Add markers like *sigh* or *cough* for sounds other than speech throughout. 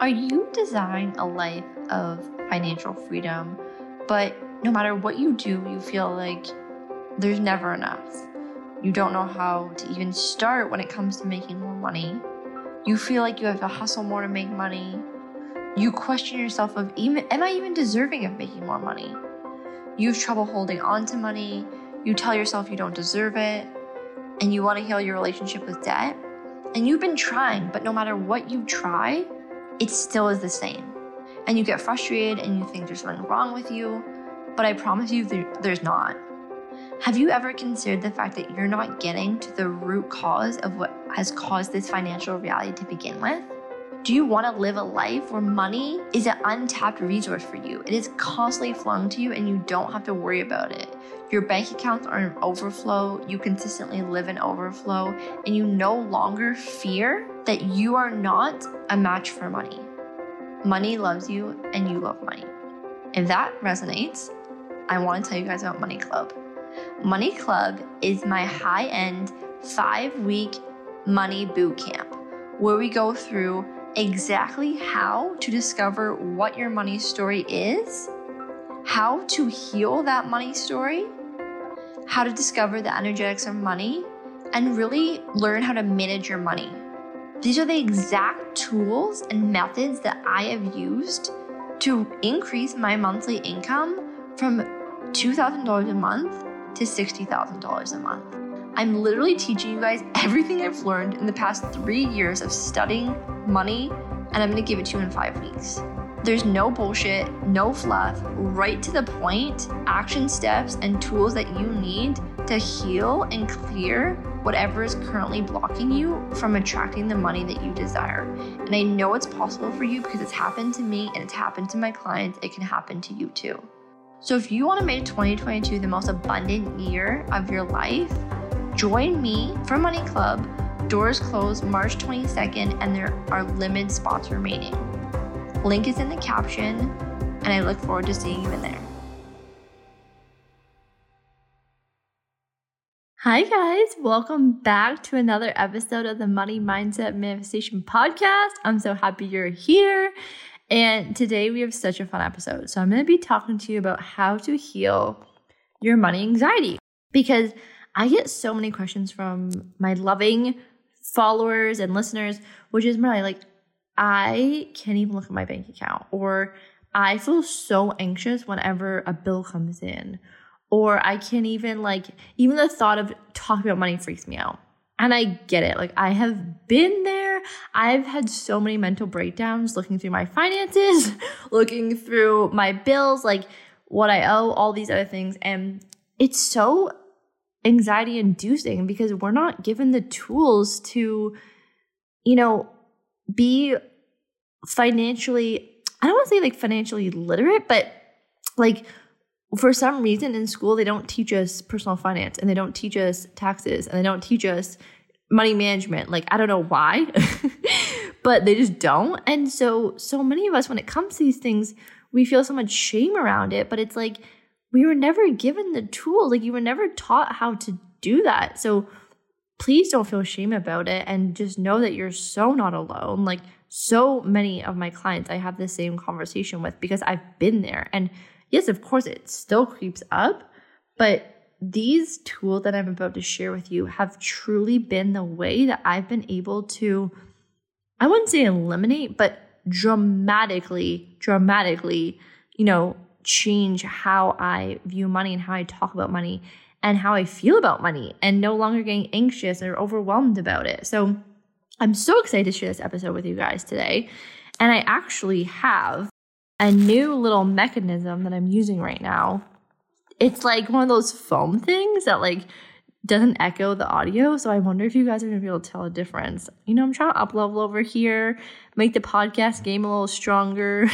Are you designing a life of financial freedom, but no matter what you do, you feel like there's never enough? You don't know how to even start when it comes to making more money. You feel like you have to hustle more to make money. You question yourself of even am I even deserving of making more money? You have trouble holding on to money. You tell yourself you don't deserve it. And you want to heal your relationship with debt. And you've been trying, but no matter what you try, it still is the same. And you get frustrated and you think there's something wrong with you, but I promise you there's not. Have you ever considered the fact that you're not getting to the root cause of what has caused this financial reality to begin with? Do you want to live a life where money is an untapped resource for you? It is constantly flowing to you and you don't have to worry about it. Your bank accounts are in overflow, you consistently live in overflow, and you no longer fear that you are not a match for money. Money loves you and you love money. If that resonates, I want to tell you guys about Money Club. Money Club is my high end five week money boot camp where we go through exactly how to discover what your money story is, how to heal that money story, how to discover the energetics of money, and really learn how to manage your money. These are the exact tools and methods that I have used to increase my monthly income from $2,000 a month to $60,000 a month. I'm literally teaching you guys everything I've learned in the past three years of studying money, and I'm gonna give it to you in five weeks. There's no bullshit, no fluff, right to the point, action steps and tools that you need to heal and clear whatever is currently blocking you from attracting the money that you desire. And I know it's possible for you because it's happened to me and it's happened to my clients. It can happen to you too. So if you want to make 2022 the most abundant year of your life, join me for Money Club. Doors close March 22nd and there are limited spots remaining. Link is in the caption, and I look forward to seeing you in there. Hi, guys. Welcome back to another episode of the Money Mindset Manifestation Podcast. I'm so happy you're here. And today we have such a fun episode. So I'm going to be talking to you about how to heal your money anxiety because I get so many questions from my loving followers and listeners, which is really like, I can't even look at my bank account, or I feel so anxious whenever a bill comes in, or I can't even like, even the thought of talking about money freaks me out. And I get it. Like, I have been there. I've had so many mental breakdowns looking through my finances, *laughs* looking through my bills, like what I owe, all these other things. And it's so anxiety inducing because we're not given the tools to, you know, be financially, I don't want to say like financially literate, but like for some reason in school they don't teach us personal finance and they don't teach us taxes and they don't teach us money management. Like i don't know why *laughs* but they just don't. And so so many of us when it comes to these things we feel so much shame around it but it's like we were never given the tools like you were never taught how to do that. So please don't feel shame about it and just know that you're so not alone. Like so many of my clients i have the same conversation with because i've been there. And yes, of course, it still creeps up, but these tools that I'm about to share with you have truly been the way that I've been able to, I wouldn't say eliminate, but dramatically, dramatically, you know, change how I view money and how I talk about money and how I feel about money and no longer getting anxious or overwhelmed about it. So I'm so excited to share this episode with you guys today. And I actually have a new little mechanism that I'm using right now. It's like one of those foam things that like doesn't echo the audio. So I wonder if you guys are gonna be able to tell a difference. You know, I'm trying to up level over here, make the podcast game a little stronger.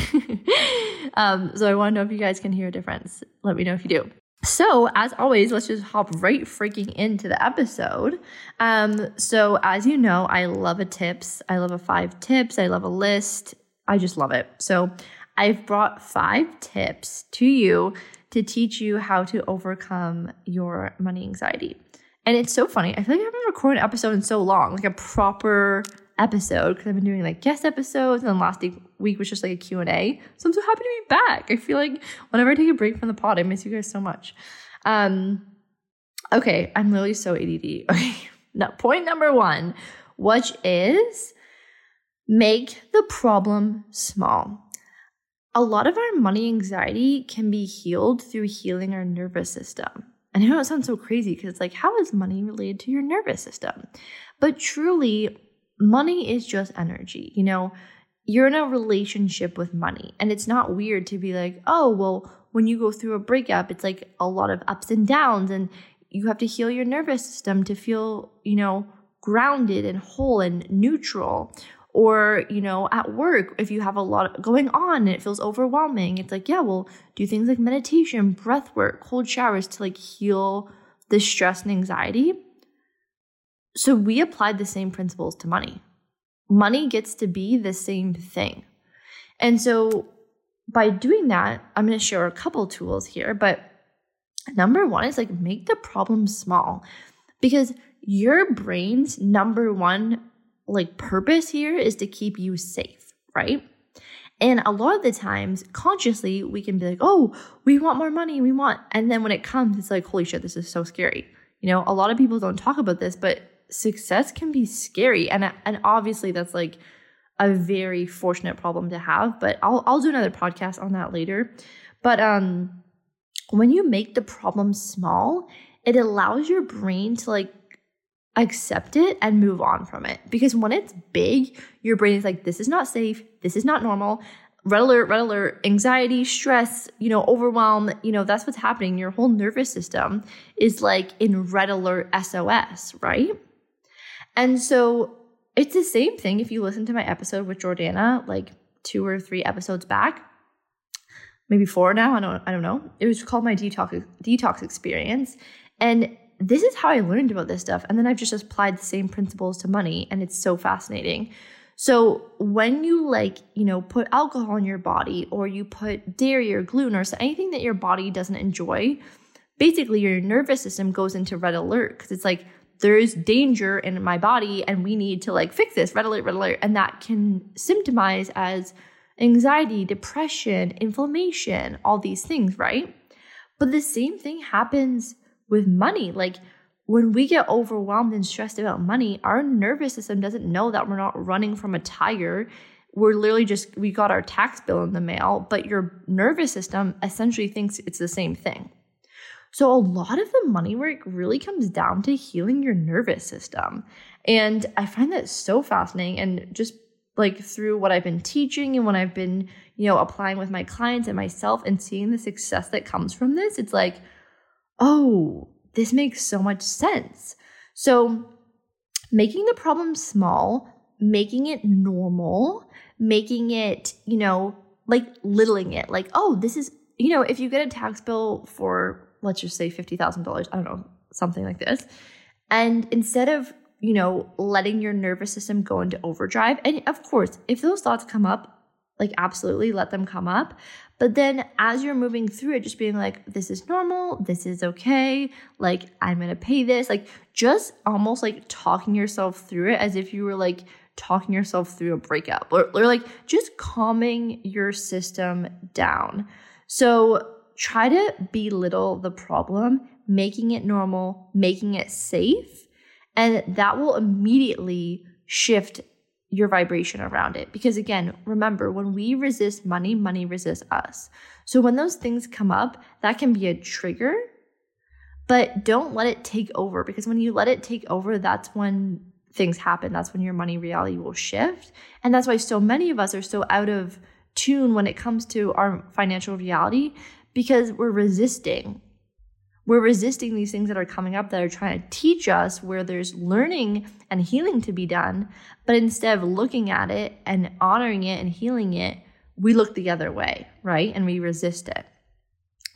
*laughs* um, so I want to know if you guys can hear a difference. Let me know if you do. So, as always, let's just hop right freaking into the episode. Um, so, as you know, I love a tips. I love a five tips. I love a list. I just love it. So, I've brought five tips to you to teach you how to overcome your money anxiety. And it's so funny. I feel like I haven't recorded an episode in so long, like a proper episode, because I've been doing like guest episodes, and then last week week was just like a Q&A. So I'm so happy to be back. I feel like whenever I take a break from the pod, I miss you guys so much. Um, okay, I'm literally so ADD. *laughs* Okay, now point number one, which is make the problem small. A lot of our money anxiety can be healed through healing our nervous system. And I know it sounds so crazy because it's like, how is money related to your nervous system? But truly, money is just energy. You know, you're in a relationship with money, and it's not weird to be like, oh, well, when you go through a breakup, it's like a lot of ups and downs, and you have to heal your nervous system to feel, you know, grounded and whole and neutral. Or you know at work if you have a lot going on and it feels overwhelming it's like yeah well do things like meditation breath work cold showers to like heal the stress and anxiety. So we applied the same principles to money money gets to be the same thing and so by doing that i'm going to share a couple tools here but number one is like make the problem small because your brain's number one like purpose here is to keep you safe, right? And a lot of the times, consciously, we can be like, oh, we want more money, we want. And then when it comes, it's like, holy shit, this is so scary. You know, a lot of people don't talk about this, but success can be scary. And, and obviously, that's like a very fortunate problem to have. But I'll, I'll do another podcast on that later. But um, when you make the problem small, it allows your brain to like accept it and move on from it. Because when it's big, your brain is like, this is not safe, this is not normal. Red alert, red alert, anxiety, stress, you know, overwhelm, you know, that's what's happening. Your whole nervous system is like in red alert SOS, right? And so it's the same thing if you listen to my episode with Jordana, like two or three episodes back, maybe four now. I don't, I don't know. It was called my detox detox experience, and this is how I learned about this stuff. And then I've just applied the same principles to money, and it's so fascinating. So when you like, you know, put alcohol in your body or you put dairy or gluten or anything that your body doesn't enjoy, basically your nervous system goes into red alert because it's like there's danger in my body and we need to like fix this red alert red alert and that can symptomize as anxiety, depression, inflammation, all these things, right? But the same thing happens with money. Like when we get overwhelmed and stressed about money, our nervous system doesn't know that we're not running from a tiger. We're literally just, we got our tax bill in the mail, but your nervous system essentially thinks it's the same thing. So, a lot of the money work really comes down to healing your nervous system. And I find that so fascinating. And just like through what I've been teaching and when I've been, you know, applying with my clients and myself and seeing the success that comes from this, it's like, oh, this makes so much sense. So, making the problem small, making it normal, making it, you know, like littling it, like, oh, this is, you know, if you get a tax bill for, let's just say $50,000, I don't know, something like this, and instead of, you know, letting your nervous system go into overdrive, and of course, if those thoughts come up, like absolutely let them come up but then as you're moving through it, just being like, this is normal, this is okay, like I'm gonna pay this, like just almost like talking yourself through it as if you were like talking yourself through a breakup or, or like just calming your system down. So try to belittle the problem, making it normal, making it safe, and that will immediately shift your vibration around it. Because again, remember, when we resist money, money resists us. So when those things come up, that can be a trigger, but don't let it take over because when you let it take over, that's when things happen. That's when your money reality will shift. And that's why so many of us are so out of tune when it comes to our financial reality because we're resisting we're resisting these things that are coming up that are trying to teach us where there's learning and healing to be done. But instead of looking at it and honoring it and healing it, we look the other way, right? And we resist it.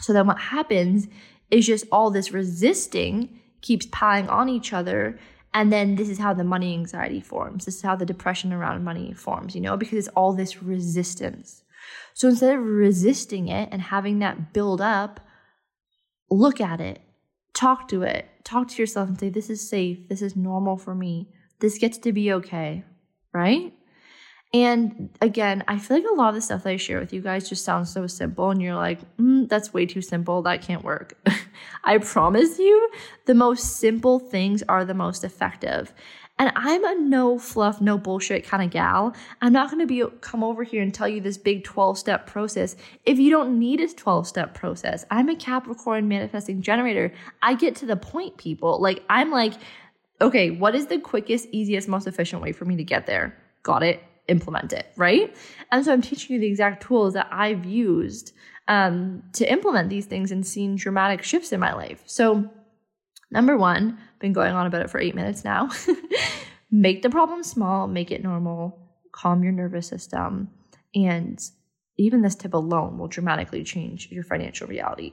So then what happens is just all this resisting keeps piling on each other. And then this is how the money anxiety forms. This is how the depression around money forms, you know, because it's all this resistance. So instead of resisting it and having that build up, look at it, talk to it, talk to yourself and say, This is safe. This is normal for me. This gets to be okay, right? And again, I feel like a lot of the stuff that I share with you guys just sounds so simple, and you're like, mm, that's way too simple. That can't work. *laughs* I promise you, the most simple things are the most effective. And I'm a no fluff, no bullshit kind of gal. I'm not going to be come over here and tell you this big 12 step process if you don't need a 12 step process. I'm a Capricorn manifesting generator. I get to the point, people. Like, I'm like, okay, what is the quickest, easiest, most efficient way for me to get there? Got it implement it, right? And so I'm teaching you the exact tools that I've used um, to implement these things and seen dramatic shifts in my life. So, number one, been going on about it for eight minutes now. *laughs* make the problem small, make it normal, calm your nervous system, and even this tip alone will dramatically change your financial reality.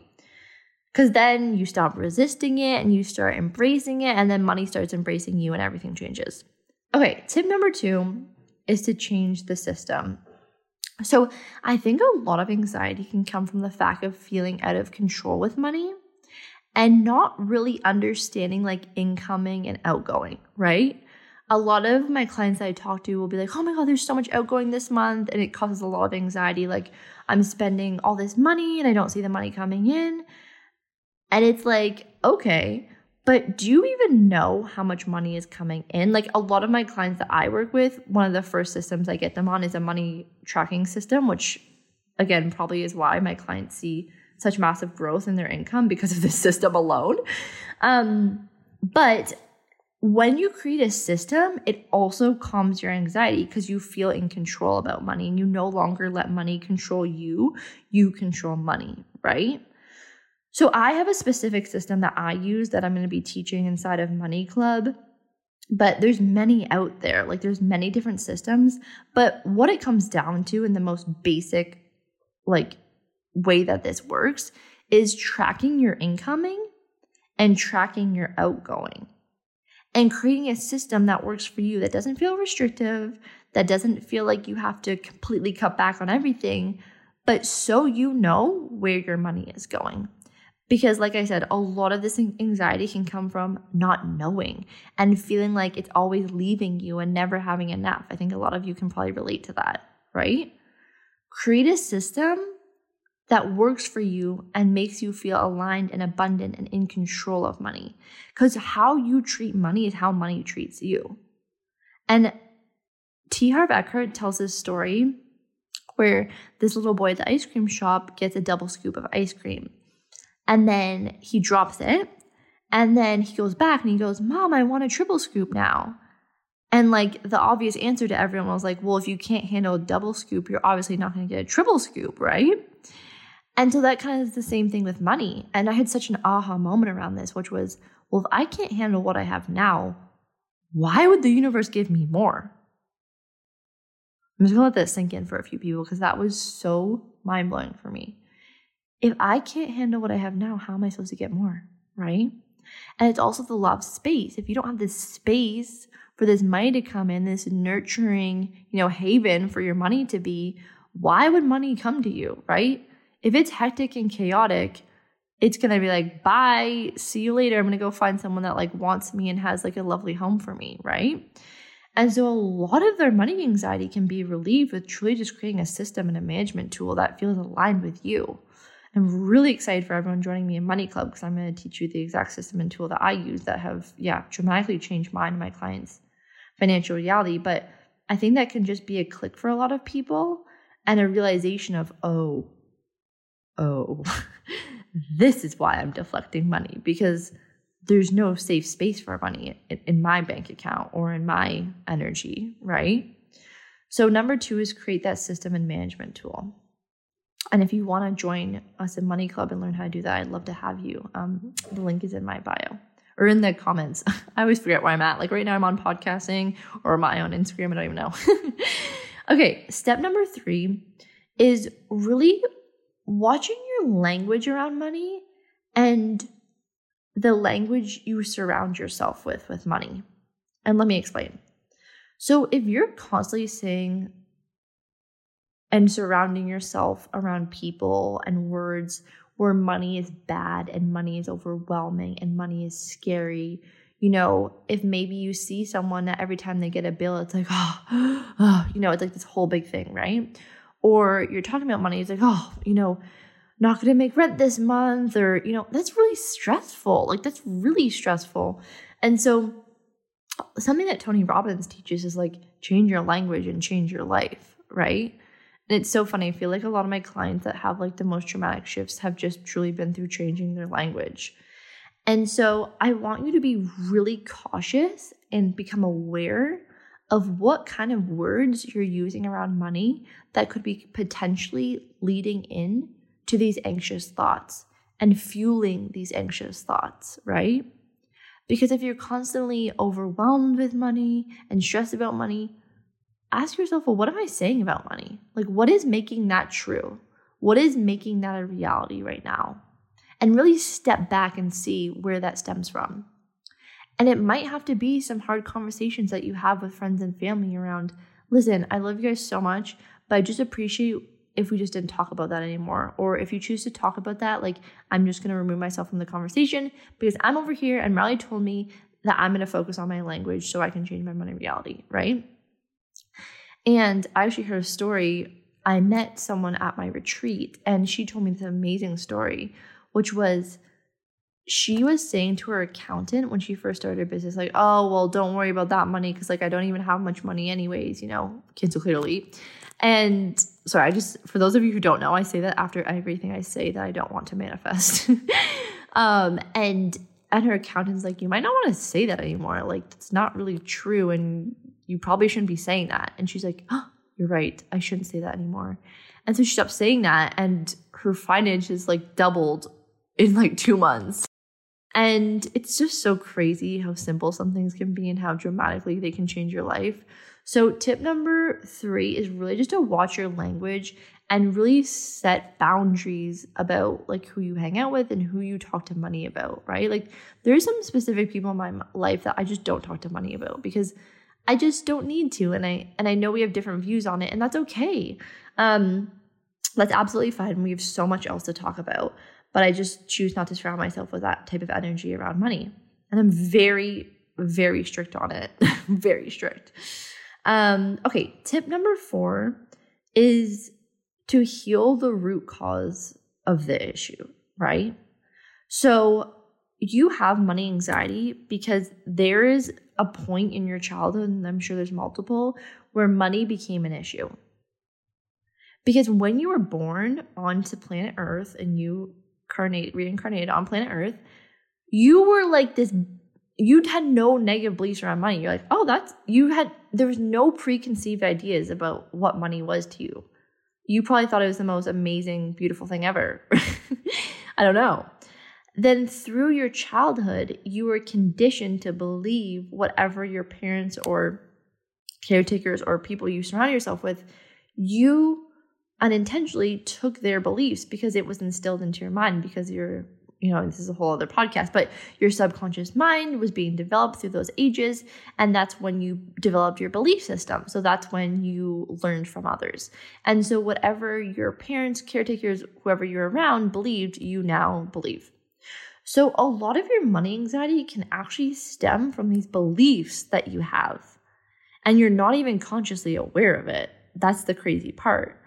Because then you stop resisting it and you start embracing it, and then money starts embracing you and everything changes. Okay, tip number two is to change the system. So I think a lot of anxiety can come from the fact of feeling out of control with money and not really understanding like incoming and outgoing, right? A lot of my clients that I talk to will be like, oh my God, there's so much outgoing this month. And it causes a lot of anxiety. Like, I'm spending all this money and I don't see the money coming in. And it's like, okay, but do you even know how much money is coming in? Like a lot of my clients that I work with, one of the first systems I get them on is a money tracking system, which again probably is why my clients see such massive growth in their income because of this *laughs* system alone. Um, but when you create a system, it also calms your anxiety because you feel in control about money and you no longer let money control you. You control money, right? So I have a specific system that I use that I'm going to be teaching inside of Money Club. But there's many out there. Like there's many different systems, but what it comes down to in the most basic like way that this works is tracking your incoming and tracking your outgoing and creating a system that works for you that doesn't feel restrictive, that doesn't feel like you have to completely cut back on everything, but so you know where your money is going. Because, like I said, a lot of this anxiety can come from not knowing and feeling like it's always leaving you and never having enough. I think a lot of you can probably relate to that, right? Create a system that works for you and makes you feel aligned and abundant and in control of money. Because how you treat money is how money treats you. And T. Harv Eker tells this story where this little boy at the ice cream shop gets a double scoop of ice cream and then he drops it. And then he goes back and he goes, Mom, I want a triple scoop now. And like the obvious answer to everyone was like, well, if you can't handle a double scoop, you're obviously not going to get a triple scoop, right? And so that kind of is the same thing with money. And I had such an aha moment around this, which was, well, if I can't handle what I have now, why would the universe give me more? I'm just gonna let that sink in for a few people because that was so mind blowing for me if I can't handle what I have now, how am I supposed to get more? Right? And it's also the law of space. If you don't have this space for this money to come in, this nurturing, you know, haven for your money to be, why would money come to you? Right? If it's hectic and chaotic, it's gonna be like, bye, see you later. I'm gonna go find someone that like wants me and has like a lovely home for me, right? And so a lot of their money anxiety can be relieved with truly just creating a system and a management tool that feels aligned with you. I'm really excited for everyone joining me in Money Club because I'm going to teach you the exact system and tool that I use that have, yeah, dramatically changed mine and my clients' financial reality. But I think that can just be a click for a lot of people and a realization of, oh, oh, *laughs* this is why I'm deflecting money because there's no safe space for money in my bank account or in my energy, right? So, number two is create that system and management tool. And if you want to join us in Money Club and learn how to do that, I'd love to have you. Um, the link is in my bio or in the comments. *laughs* I always forget where I'm at. Like right now, I'm on podcasting or my own Instagram. I don't even know. *laughs* okay, step number three is really watching your language around money and the language you surround yourself with with money. And let me explain. So if you're constantly saying and surrounding yourself around people and words where money is bad and money is overwhelming and money is scary, you know, if maybe you see someone that every time they get a bill, it's like, oh, *gasps* oh, you know, it's like this whole big thing, right? Or you're talking about money, it's like, oh, you know, not going to make rent this month, or, you know, that's really stressful. Like, that's really stressful. And so, something that Tony Robbins teaches is like change your language and change your life, right? And it's so funny. I feel like a lot of my clients that have like the most dramatic shifts have just truly been through changing their language. And so I want you to be really cautious and become aware of what kind of words you're using around money that could be potentially leading in to these anxious thoughts and fueling these anxious thoughts, right? Because if you're constantly overwhelmed with money and stressed about money, ask yourself, well, what am I saying about money? Like, what is making that true? What is making that a reality right now? And really step back and see where that stems from. And it might have to be some hard conversations that you have with friends and family around, listen, I love you guys so much, but I just appreciate if we just didn't talk about that anymore. Or if you choose to talk about that, like I'm just gonna remove myself from the conversation because I'm over here and Riley told me that I'm gonna focus on my language so I can change my money reality, right? And I actually heard a story. I met someone at my retreat and she told me this amazing story, which was she was saying to her accountant when she first started her business, like, oh, well, don't worry about that money because, like, I don't even have much money, anyways, you know, cancel clearly. And sorry, I just, for those of you who don't know, I say that after everything I say that I don't want to manifest. *laughs* um, and, and her accountant's like, you might not want to say that anymore. Like, it's not really true. And you probably shouldn't be saying that. And she's like, oh, you're right. I shouldn't say that anymore. And so she stopped saying that. And her finances like doubled in like two months. And it's just so crazy how simple some things can be and how dramatically they can change your life. So, tip number three is really just to watch your language and really set boundaries about like who you hang out with and who you talk to money about, right? Like, there's some specific people in my life that I just don't talk to money about because I just don't need to. And I and I know we have different views on it, and that's okay. Um, that's absolutely fine. We have so much else to talk about, but I just choose not to surround myself with that type of energy around money. And I'm very, very strict on it. *laughs* very strict. Um, okay, tip number four is to heal the root cause of the issue, right? So you have money anxiety because there is a point in your childhood, and I'm sure there's multiple, where money became an issue. Because when you were born onto planet Earth and you reincarnated on planet Earth, you were like this you had no negative beliefs around money. You're like, oh, that's you had there was no preconceived ideas about what money was to you. You probably thought it was the most amazing, beautiful thing ever. *laughs* I don't know. Then through your childhood, you were conditioned to believe whatever your parents or caretakers or people you surround yourself with, you unintentionally took their beliefs because it was instilled into your mind because you're you know, this is a whole other podcast, but your subconscious mind was being developed through those ages. And that's when you developed your belief system. So that's when you learned from others. And so, whatever your parents, caretakers, whoever you're around believed, you now believe. So, a lot of your money anxiety can actually stem from these beliefs that you have. And you're not even consciously aware of it. That's the crazy part.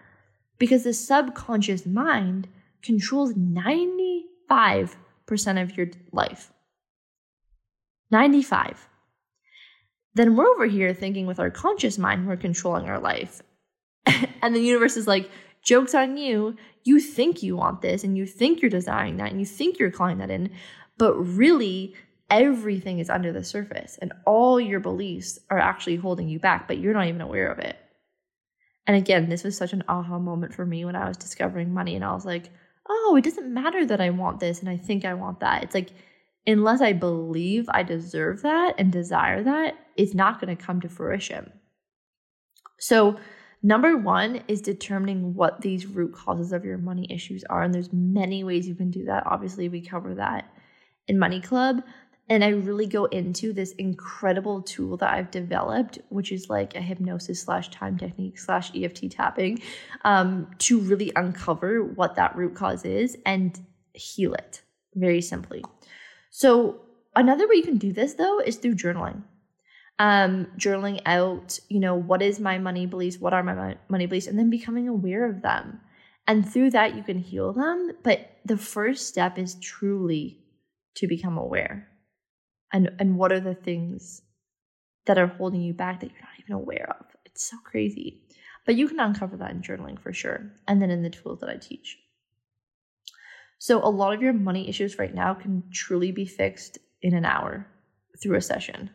Because the subconscious mind controls 90 5% of your life. 95. Then we're over here thinking with our conscious mind we're controlling our life. *laughs* and the universe is like, joke's on you. You think you want this and you think you're desiring that and you think you're calling that in. But really, everything is under the surface and all your beliefs are actually holding you back, but you're not even aware of it. And again, this was such an aha moment for me when I was discovering money. And I was like, oh, it doesn't matter that I want this and I think I want that. It's like, unless I believe I deserve that and desire that, it's not going to come to fruition. So, number one is determining what these root causes of your money issues are. And there's many ways you can do that. Obviously, we cover that in Money Club. And I really go into this incredible tool that I've developed, which is like a hypnosis slash time technique slash EFT tapping, um, to really uncover what that root cause is and heal it very simply. So, another way you can do this though is through journaling. Um, journaling out, you know, what is my money beliefs? What are my money beliefs? And then becoming aware of them. And through that, you can heal them. But the first step is truly to become aware. And, and what are the things that are holding you back that you're not even aware of? It's so crazy. But you can uncover that in journaling for sure. And then in the tools that I teach. So, a lot of your money issues right now can truly be fixed in an hour through a session.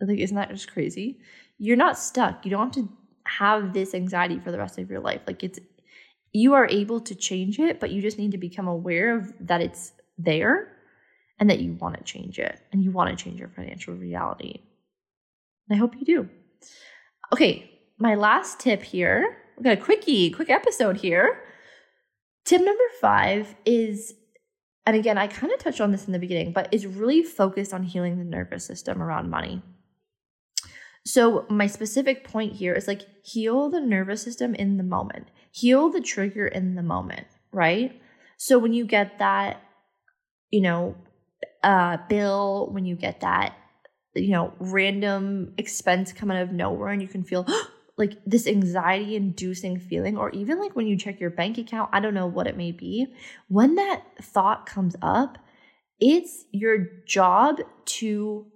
Like, isn't that just crazy? You're not stuck. You don't have to have this anxiety for the rest of your life. Like, it's, you are able to change it, but you just need to become aware of that it's there and that you want to change it and you want to change your financial reality. And I hope you do. Okay, my last tip here. We've got a quickie, quick episode here. Tip number five is, and again, I kind of touched on this in the beginning, but is really focused on healing the nervous system around money. So, my specific point here is like heal the nervous system in the moment, heal the trigger in the moment, right? So, when you get that, you know, uh, bill, when you get that, you know, random expense coming out of nowhere and you can feel, *gasps* like this anxiety inducing feeling, or even like when you check your bank account, I don't know what it may be, when that thought comes up, it's your job to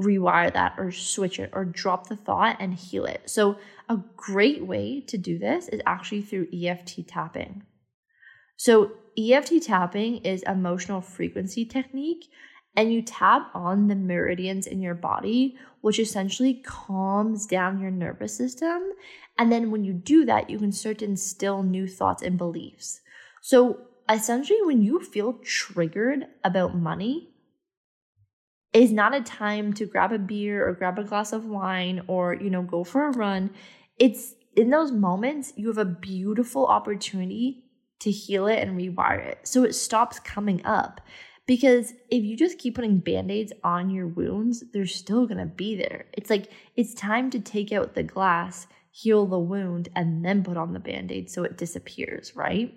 rewire that or switch it or drop the thought and heal it. So, a great way to do this is actually through EFT tapping. So, EFT tapping is emotional frequency technique and you tap on the meridians in your body, which essentially calms down your nervous system. And then when you do that, you can start to instill new thoughts and beliefs. So essentially, when you feel triggered about money, is not a time to grab a beer or grab a glass of wine or, you know, go for a run. It's in those moments, you have a beautiful opportunity to heal it and rewire it. So it stops coming up. Because if you just keep putting band aids on your wounds, they're still gonna be there. It's like it's time to take out the glass, heal the wound, and then put on the band aid so it disappears, right?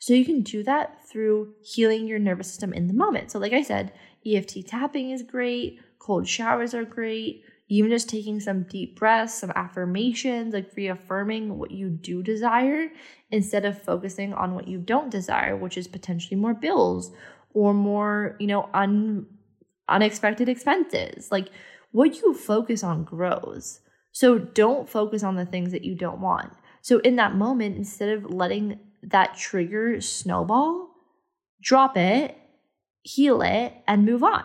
So you can do that through healing your nervous system in the moment. So, like I said, EFT tapping is great, cold showers are great, even just taking some deep breaths, some affirmations, like reaffirming what you do desire instead of focusing on what you don't desire, which is potentially more bills or more, you know, un, unexpected expenses. Like what you focus on grows. So don't focus on the things that you don't want. So in that moment, instead of letting that trigger snowball, drop it, heal it, and move on,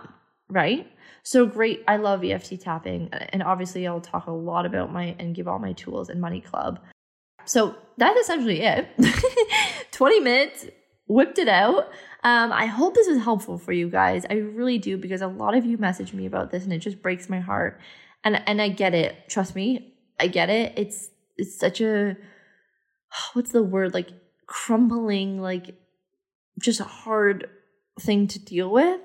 right? So great. I love EFT tapping. And obviously, I'll talk a lot about my and give all my tools and Money Club. So that's essentially it. *laughs* 20 minutes, whipped it out. Um, I hope this is helpful for you guys. I really do because a lot of you message me about this and it just breaks my heart. And and I get it. Trust me, I get it. It's it's such a *sighs* what's the word like crumbling like just a hard thing to deal with.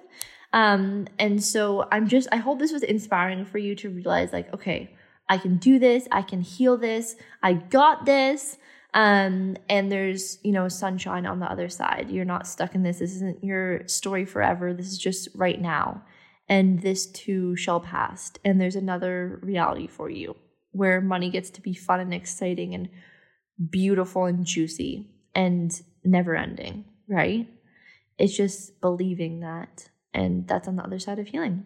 Um and so I'm just I hope this was inspiring for you to realize like okay, I can do this, I can heal this, I got this. Um, and there's, you know, sunshine on the other side. You're not stuck in this. This isn't your story forever. This is just right now. And this too shall pass. And there's another reality for you where money gets to be fun and exciting and beautiful and juicy and never ending, right? It's just believing that. And that's on the other side of healing.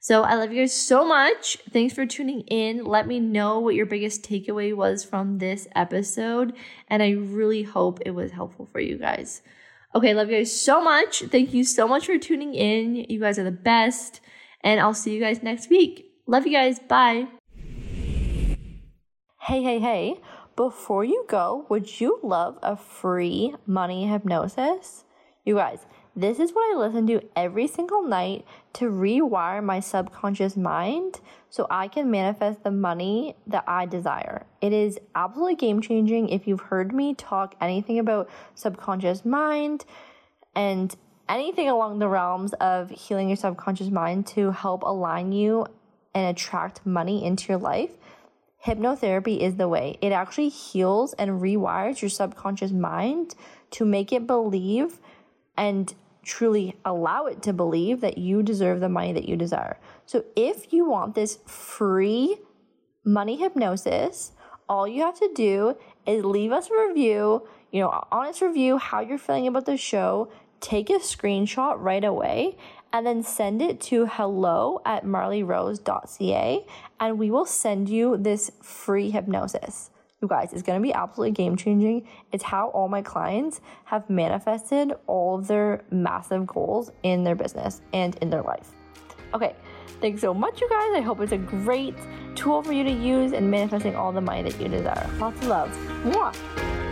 So I love you guys so much. Thanks for tuning in. Let me know what your biggest takeaway was from this episode. And I really hope it was helpful for you guys. Okay, love you guys so much. Thank you so much for tuning in. You guys are the best. And I'll see you guys next week. Love you guys. Bye. Hey, hey, hey. Before you go, would you love a free money hypnosis? You guys, this is what I listen to every single night to rewire my subconscious mind so I can manifest the money that I desire. It is absolutely game changing. If you've heard me talk anything about subconscious mind and anything along the realms of healing your subconscious mind to help align you and attract money into your life, hypnotherapy is the way. It actually heals and rewires your subconscious mind to make it believe and truly allow it to believe that you deserve the money that you desire. So if you want this free money hypnosis, all you have to do is leave us a review, you know, honest review, how you're feeling about the show, take a screenshot right away, and then send it to hello at marleyrose.ca, and we will send you this free hypnosis. You guys, it's going to be absolutely game changing. It's how all my clients have manifested all of their massive goals in their business and in their life. Okay, thanks so much, you guys. I hope it's a great tool for you to use in manifesting all the money that you desire. Lots of love. Mwah.